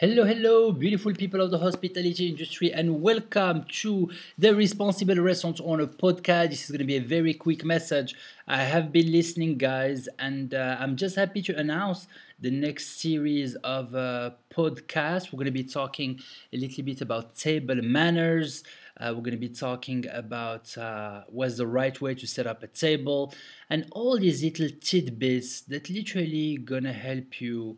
Hello, hello, beautiful people of the hospitality industry, and welcome to the Responsible Restaurant Owner podcast. This is going to be a very quick message. I have been listening, guys, and uh, I'm just happy to announce the next series of uh, podcasts. We're going to be talking a little bit about table manners. Uh, we're going to be talking about uh, what's the right way to set up a table, and all these little tidbits that literally going to help you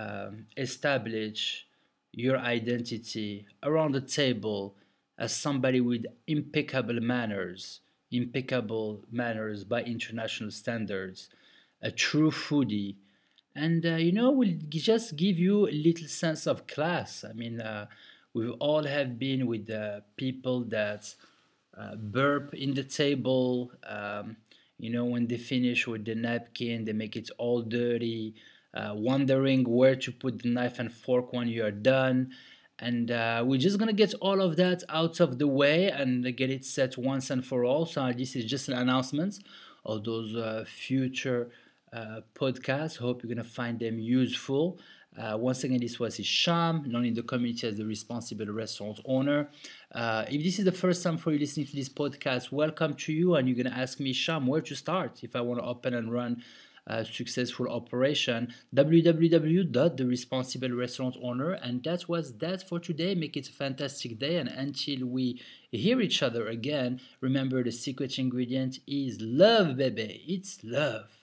um, establish your identity around the table as somebody with impeccable manners, impeccable manners by international standards, a true foodie, and uh, you know will just give you a little sense of class. I mean, uh, we all have been with uh, people that uh, burp in the table. Um, you know, when they finish with the napkin, they make it all dirty uh, wondering where to put the knife and fork when you are done. And uh, we're just gonna get all of that out of the way and get it set once and for all. So this is just an announcement of those uh, future uh, podcasts. Hope you're gonna find them useful. Uh, once again, this was Hisham, known in the community as the responsible restaurant owner. Uh, if this is the first time for you listening to this podcast, welcome to you. And you're to ask me, Sham, where to start if I want to open and run uh, successful operation www.theresponsiblerestaurantowner and that was that for today. Make it a fantastic day and until we hear each other again remember the secret ingredient is love baby. It's love